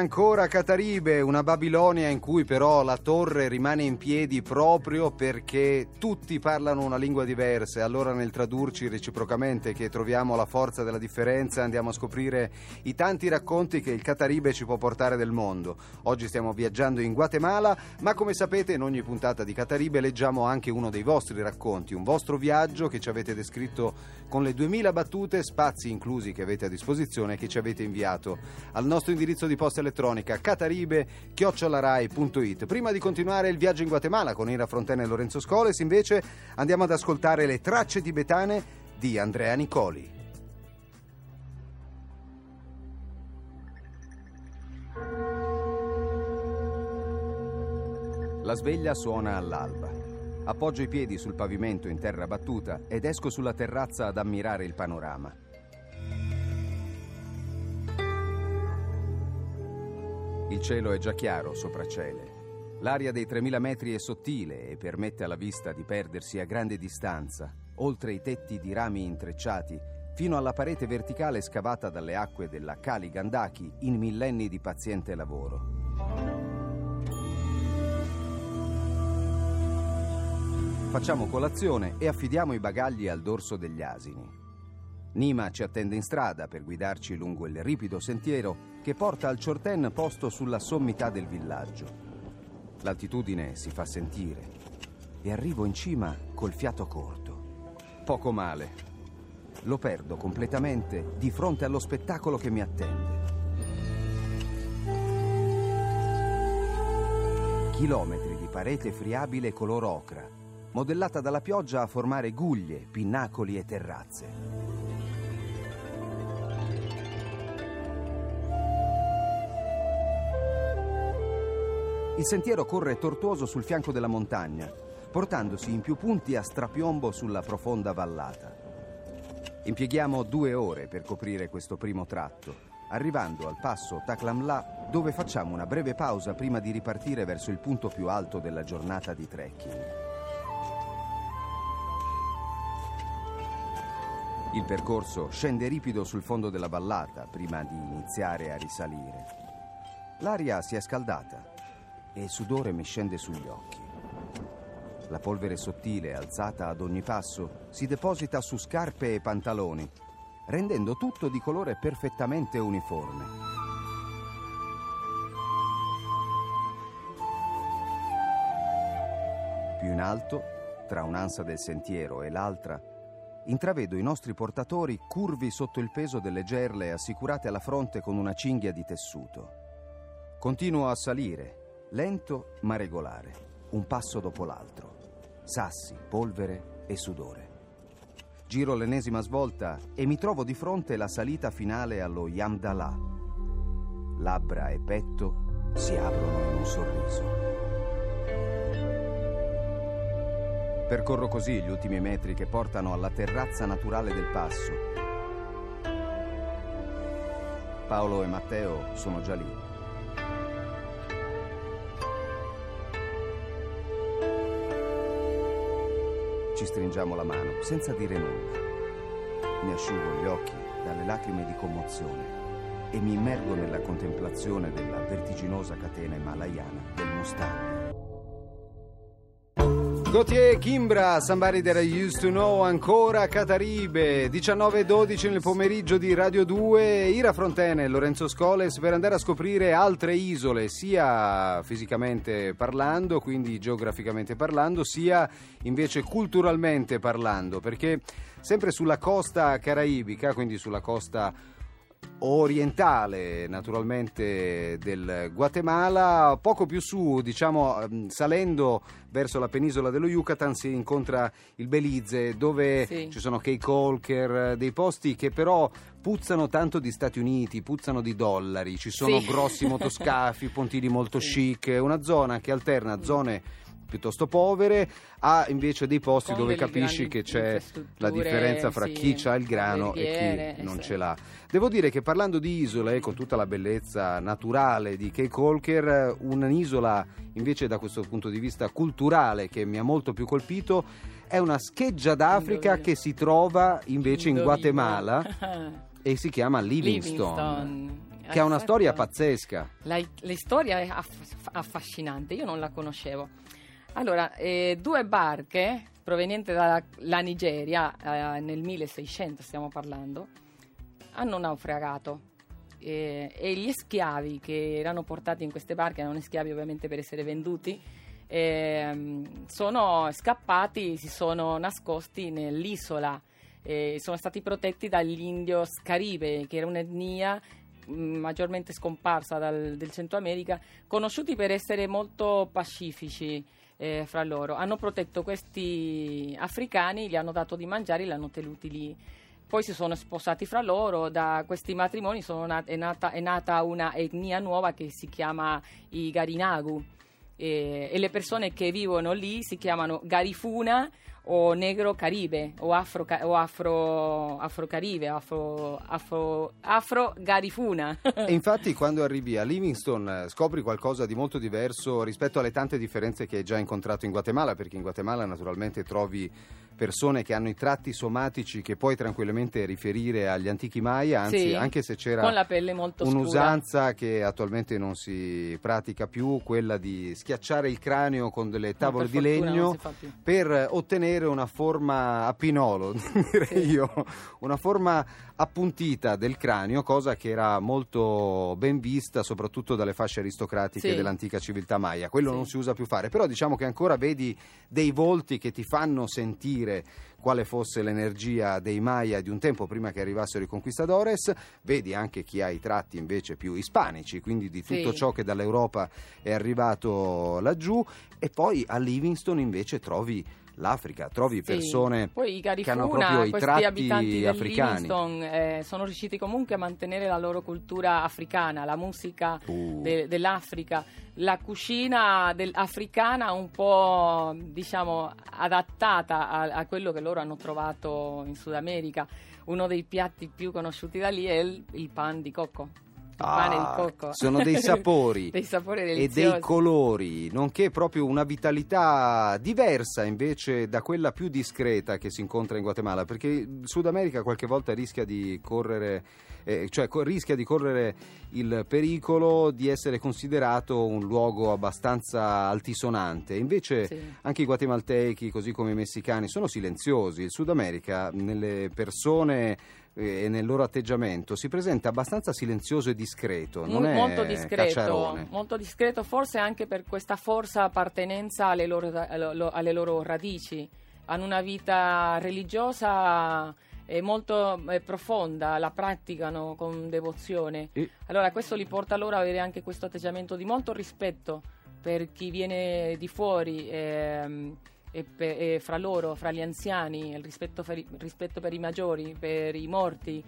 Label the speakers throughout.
Speaker 1: Ancora Cataribe, una Babilonia in cui però la torre rimane in piedi proprio perché tutti parlano una lingua diversa allora nel tradurci reciprocamente che troviamo la forza della differenza andiamo a scoprire i tanti racconti che il Cataribe ci può portare del mondo. Oggi stiamo viaggiando in Guatemala, ma come sapete in ogni puntata di Cataribe leggiamo anche uno dei vostri racconti, un vostro viaggio che ci avete descritto con le 2000 battute, spazi inclusi che avete a disposizione e che ci avete inviato al nostro indirizzo di posta elettronica cataribe-rai.it. Prima di continuare il viaggio in Guatemala con Ira Frontena e Lorenzo Scoles, invece andiamo ad ascoltare le tracce tibetane di Andrea Nicoli. La sveglia suona all'alba. Appoggio i piedi sul pavimento in terra battuta ed esco sulla terrazza ad ammirare il panorama. Il cielo è già chiaro sopra Cele. L'aria dei 3000 metri è sottile e permette alla vista di perdersi a grande distanza, oltre i tetti di rami intrecciati, fino alla parete verticale scavata dalle acque della Kali Gandaki in millenni di paziente lavoro. Facciamo colazione e affidiamo i bagagli al dorso degli asini. Nima ci attende in strada per guidarci lungo il ripido sentiero che porta al Ciorten posto sulla sommità del villaggio. L'altitudine si fa sentire e arrivo in cima col fiato corto. Poco male. Lo perdo completamente di fronte allo spettacolo che mi attende. Chilometri di parete friabile color ocra, modellata dalla pioggia a formare guglie, pinnacoli e terrazze. Il sentiero corre tortuoso sul fianco della montagna, portandosi in più punti a strapiombo sulla profonda vallata. Impieghiamo due ore per coprire questo primo tratto, arrivando al passo Taklamla, dove facciamo una breve pausa prima di ripartire verso il punto più alto della giornata di trekking. Il percorso scende ripido sul fondo della vallata prima di iniziare a risalire. L'aria si è scaldata e il sudore mi scende sugli occhi. La polvere sottile, alzata ad ogni passo, si deposita su scarpe e pantaloni, rendendo tutto di colore perfettamente uniforme. Più in alto, tra un'ansa del sentiero e l'altra, intravedo i nostri portatori curvi sotto il peso delle gerle assicurate alla fronte con una cinghia di tessuto. Continuo a salire lento ma regolare, un passo dopo l'altro. Sassi, polvere e sudore. Giro l'ennesima svolta e mi trovo di fronte la salita finale allo Yamdalà. Labbra e petto si aprono in un sorriso. Percorro così gli ultimi metri che portano alla terrazza naturale del passo. Paolo e Matteo sono già lì. Ci stringiamo la mano senza dire nulla. Mi asciugo gli occhi dalle lacrime di commozione e mi immergo nella contemplazione della vertiginosa catena himalayana del Mustang. Gautier Kimbra, Somebody That I Used To Know, ancora Cataribe, 19.12 nel pomeriggio di Radio 2, Ira Frontene Lorenzo Scoles per andare a scoprire altre isole, sia fisicamente parlando, quindi geograficamente parlando, sia invece culturalmente parlando, perché sempre sulla costa caraibica, quindi sulla costa orientale naturalmente del Guatemala, poco più su, diciamo ehm, salendo verso la penisola dello Yucatan si incontra il Belize dove sì. ci sono Cake Holker, dei posti che però puzzano tanto di Stati Uniti, puzzano di dollari, ci sono sì. grossi motoscafi, pontili molto sì. chic, una zona che alterna zone piuttosto povere, a invece dei posti
Speaker 2: Con
Speaker 1: dove capisci che c'è la differenza fra
Speaker 2: sì,
Speaker 1: chi ha il grano e chi non
Speaker 2: sì.
Speaker 1: ce l'ha. Devo dire che parlando di isole, con tutta la bellezza naturale di Cape Colker, un'isola invece da questo punto di vista culturale che mi ha molto più colpito è una scheggia d'Africa
Speaker 2: Indovina.
Speaker 1: che si trova invece in
Speaker 2: Indovina.
Speaker 1: Guatemala e si chiama Livingstone,
Speaker 2: Livingstone.
Speaker 1: che ha una
Speaker 2: Esatto.
Speaker 1: storia pazzesca.
Speaker 2: La, la storia è aff- affascinante, io non la conoscevo. Allora, eh, due barche provenienti dalla Nigeria, eh, nel 1600 stiamo parlando, hanno naufragato. Eh, e gli schiavi che erano portati in queste barche, erano schiavi ovviamente per essere venduti, ehm, sono scappati, si sono nascosti nell'isola, sono stati protetti dagli indios caribe, che era un'etnia mh, maggiormente scomparsa dal, del Centro America, conosciuti per essere molto pacifici eh, fra loro. Hanno protetto questi africani, gli hanno dato di mangiare li hanno tenuti lì. Poi si sono sposati fra loro, da questi matrimoni nat- è, nata, è nata una etnia nuova che si chiama i Garinagu e, e le persone che vivono lì si chiamano Garifuna o Negro Caribe o Afro, o afro, afrocaribe, afro, afro, afro Garifuna.
Speaker 1: E infatti quando arrivi a Livingstone eh, scopri qualcosa di molto diverso rispetto alle tante differenze che hai già incontrato in Guatemala, perché in Guatemala naturalmente trovi persone che hanno i tratti somatici che puoi tranquillamente riferire agli antichi Maya, anzi
Speaker 2: Sì,
Speaker 1: anche se c'era
Speaker 2: molto scura.
Speaker 1: un'usanza che attualmente non si pratica più, quella di schiacciare il cranio con delle tavole di legno per ottenere una forma a pinolo, direi
Speaker 2: Sì.
Speaker 1: io, una forma appuntita del cranio, cosa che era molto ben vista soprattutto dalle fasce aristocratiche
Speaker 2: Sì.
Speaker 1: dell'antica civiltà maya. Quello
Speaker 2: Sì.
Speaker 1: non si usa più fare, però diciamo che ancora vedi dei volti che ti fanno sentire quale fosse l'energia dei Maya di un tempo prima che arrivassero i conquistadores, vedi anche chi ha i tratti invece più ispanici, quindi di tutto
Speaker 2: Sì.
Speaker 1: ciò che dall'Europa è arrivato laggiù e poi a Livingstone invece trovi l'Africa, trovi
Speaker 2: Sì.
Speaker 1: persone
Speaker 2: Poi i
Speaker 1: che hanno
Speaker 2: Garifuna,
Speaker 1: proprio i tratti africani.
Speaker 2: Eh, sono riusciti comunque a mantenere la loro cultura africana, la musica
Speaker 1: Uh.
Speaker 2: de- dell'Africa, la cucina del- africana un po' diciamo adattata a, a quello che loro hanno trovato in Sud America. Uno dei piatti più conosciuti da lì è il, il pan di cocco. Pane di
Speaker 1: Ah,
Speaker 2: cocco.
Speaker 1: sono dei sapori
Speaker 2: dei sapori
Speaker 1: e dei colori, nonché proprio una vitalità diversa invece da quella più discreta che si incontra in Guatemala, perché il Sud America qualche volta rischia di correre, eh, cioè co- rischia di correre il pericolo di essere considerato un luogo abbastanza altisonante. Invece
Speaker 2: Sì.
Speaker 1: anche i guatemaltechi, così come i messicani, sono silenziosi. Il Sud America, nelle persone e nel loro atteggiamento, si presenta abbastanza silenzioso e discreto. Non
Speaker 2: Mo-
Speaker 1: è
Speaker 2: molto discreto,
Speaker 1: cacciarone.
Speaker 2: molto discreto, forse anche per questa forza appartenenza alle loro, alle- alle loro radici. Hanno una vita religiosa eh, molto eh, profonda, la praticano con devozione.
Speaker 1: E-
Speaker 2: Allora questo li porta loro ad avere anche questo atteggiamento di molto rispetto per chi viene di fuori ehm, e, pe- e fra loro, fra gli anziani, il rispetto, per i- rispetto per i maggiori, per i morti.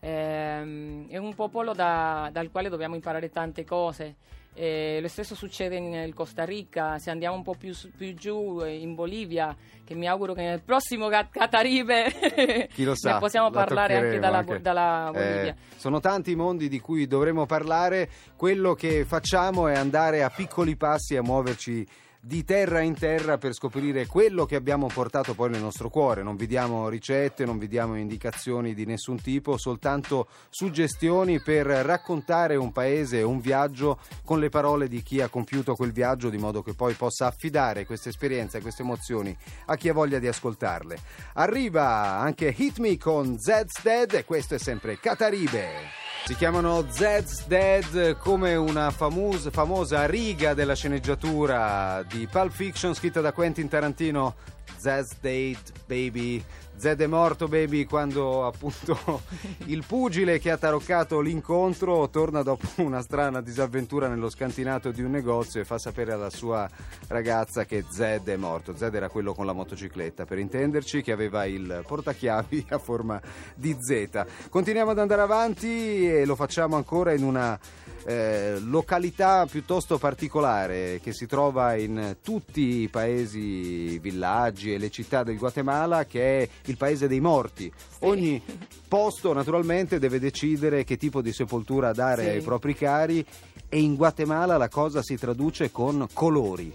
Speaker 2: Ehm, è un popolo da- dal quale dobbiamo imparare tante cose. Eh, lo stesso succede nel Costa Rica, se andiamo un po' più, più giù eh, in Bolivia, che mi auguro che nel prossimo Cat- Cataribe
Speaker 1: Chi lo sa,
Speaker 2: ne possiamo
Speaker 1: la
Speaker 2: parlare anche dalla,
Speaker 1: anche.
Speaker 2: dalla
Speaker 1: Eh,
Speaker 2: Bolivia.
Speaker 1: sono tanti i mondi di cui dovremo parlare. Quello che facciamo è andare a piccoli passi a muoverci di terra in terra per scoprire quello che abbiamo portato poi nel nostro cuore. Non vi diamo ricette, non vi diamo indicazioni di nessun tipo, soltanto suggestioni per raccontare un paese un viaggio con le parole di chi ha compiuto quel viaggio, di modo che poi possa affidare queste esperienze, queste emozioni a chi ha voglia di ascoltarle. Arriva anche Hit Me con Zed's Dead e questo è sempre Cataribe. Si chiamano Zed's Dead come una famosa, famosa riga della sceneggiatura di Pulp Fiction scritta da Quentin Tarantino. Zed's Dead, baby. Zed è morto, baby, quando appunto il pugile che ha taroccato l'incontro torna dopo una strana disavventura nello scantinato di un negozio e fa sapere alla sua ragazza che Zed è morto. Zed era quello con la motocicletta, per intenderci, che aveva il portachiavi a forma di Z. Continuiamo ad andare avanti e lo facciamo ancora in una eh, località piuttosto particolare che si trova in tutti i paesi, villaggi e le città del Guatemala, che è il paese dei morti. Ogni posto naturalmente deve decidere che tipo di sepoltura dare
Speaker 2: Sì.
Speaker 1: ai propri cari e in Guatemala la cosa si traduce con colori.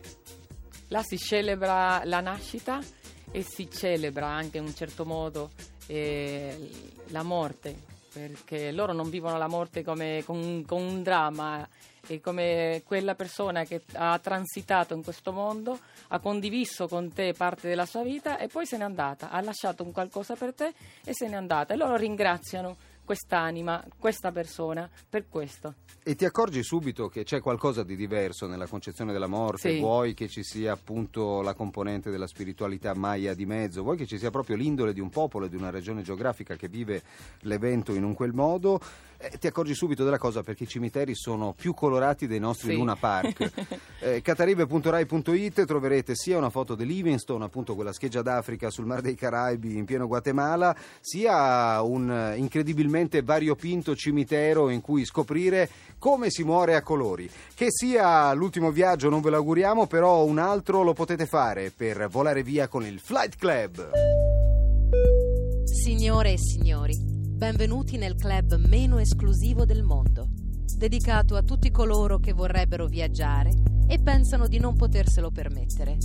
Speaker 2: Là si celebra la nascita e si celebra anche in un certo modo eh, la morte, perché loro non vivono la morte come con, con un dramma, è come quella persona che ha transitato in questo mondo, ha condiviso con te parte della sua vita e poi se n'è andata, ha lasciato un qualcosa per te e se n'è andata. E loro ringraziano quest'anima, questa persona per questo.
Speaker 1: E ti accorgi subito che c'è qualcosa di diverso nella concezione della morte,
Speaker 2: Sì.
Speaker 1: vuoi che ci sia appunto la componente della spiritualità maya di mezzo, vuoi che ci sia proprio l'indole di un popolo e di una regione geografica che vive l'evento in un quel modo, eh, ti accorgi subito della cosa perché i cimiteri sono più colorati dei nostri
Speaker 2: Sì.
Speaker 1: Luna Park. eh, cataribe.rai.it troverete sia una foto di Livingstone, appunto quella scheggia d'Africa sul Mar dei Caraibi in pieno Guatemala, sia un eh, incredibilmente variopinto cimitero in cui scoprire come si muore a colori. Che sia l'ultimo viaggio non ve lo auguriamo, però un altro lo potete fare per volare via con il Flight Club.
Speaker 3: Signore e signori, benvenuti nel club meno esclusivo del mondo, dedicato a tutti coloro che vorrebbero viaggiare e pensano di non poterselo permettere.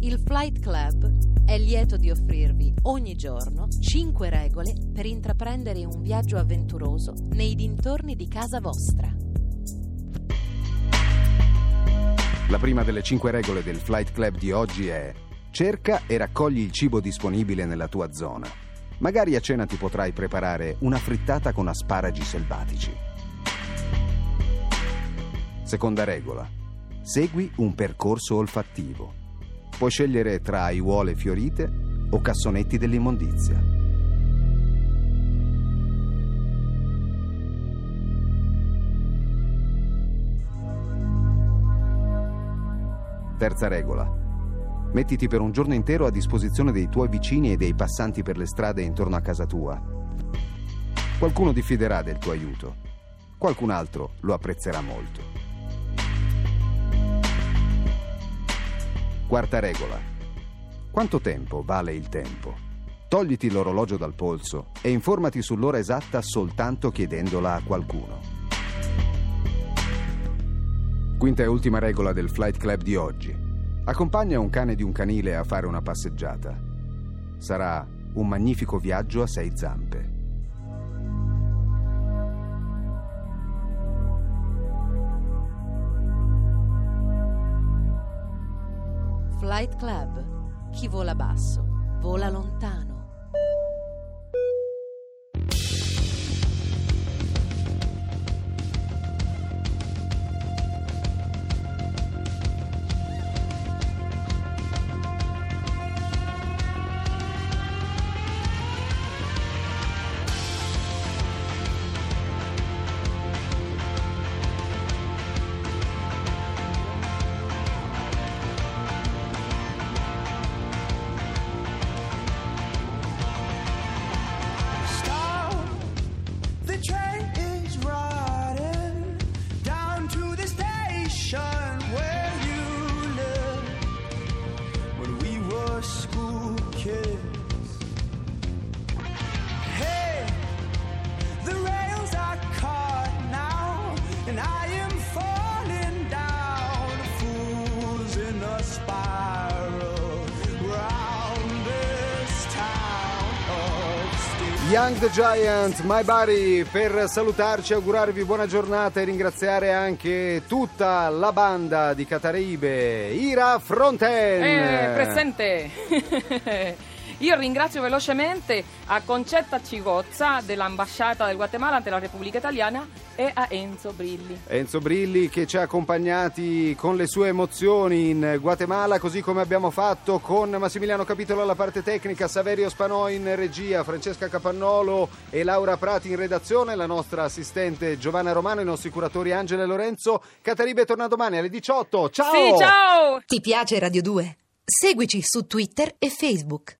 Speaker 3: Il Flight Club è lieto di offrirvi ogni giorno 5 regole per intraprendere un viaggio avventuroso nei dintorni di casa vostra.
Speaker 1: La prima delle cinque regole del Flight Club di oggi è cerca e raccogli il cibo disponibile nella tua zona. Magari a cena ti potrai preparare una frittata con asparagi selvatici. Seconda regola. Segui un percorso olfattivo. Puoi scegliere tra aiuole fiorite o cassonetti dell'immondizia. Terza regola. Mettiti per un giorno intero a disposizione dei tuoi vicini e dei passanti per le strade intorno a casa tua. Qualcuno diffiderà del tuo aiuto, qualcun altro lo apprezzerà molto. Quarta regola. Quanto tempo vale il tempo? Togliti l'orologio dal polso e informati sull'ora esatta soltanto chiedendola a qualcuno. Quinta e ultima regola del Flight Club di oggi. Accompagna un cane di un canile a fare una passeggiata. Sarà un magnifico viaggio a sei zampe.
Speaker 3: Flight Club. Chi vola basso, vola lontano.
Speaker 1: Young the Giant, My Buddy, per salutarci, augurarvi buona giornata e ringraziare anche tutta la banda di Cataribe, Ira Fronten.
Speaker 2: Eh, presente! Io ringrazio velocemente a Concetta Cigozza dell'ambasciata del Guatemala della Repubblica Italiana e a Enzo Brilli.
Speaker 1: Enzo Brilli che ci ha accompagnati con le sue emozioni in Guatemala, così come abbiamo fatto con Massimiliano Capitolo alla parte tecnica, Saverio Spanò in regia, Francesca Capannolo e Laura Prati in redazione, la nostra assistente Giovanna Romano, i nostri curatori Angela e Lorenzo. Cataribe torna domani alle 18. Ciao!
Speaker 2: Sì, ciao!
Speaker 3: Ti piace Radio 2? Seguici su Twitter e Facebook.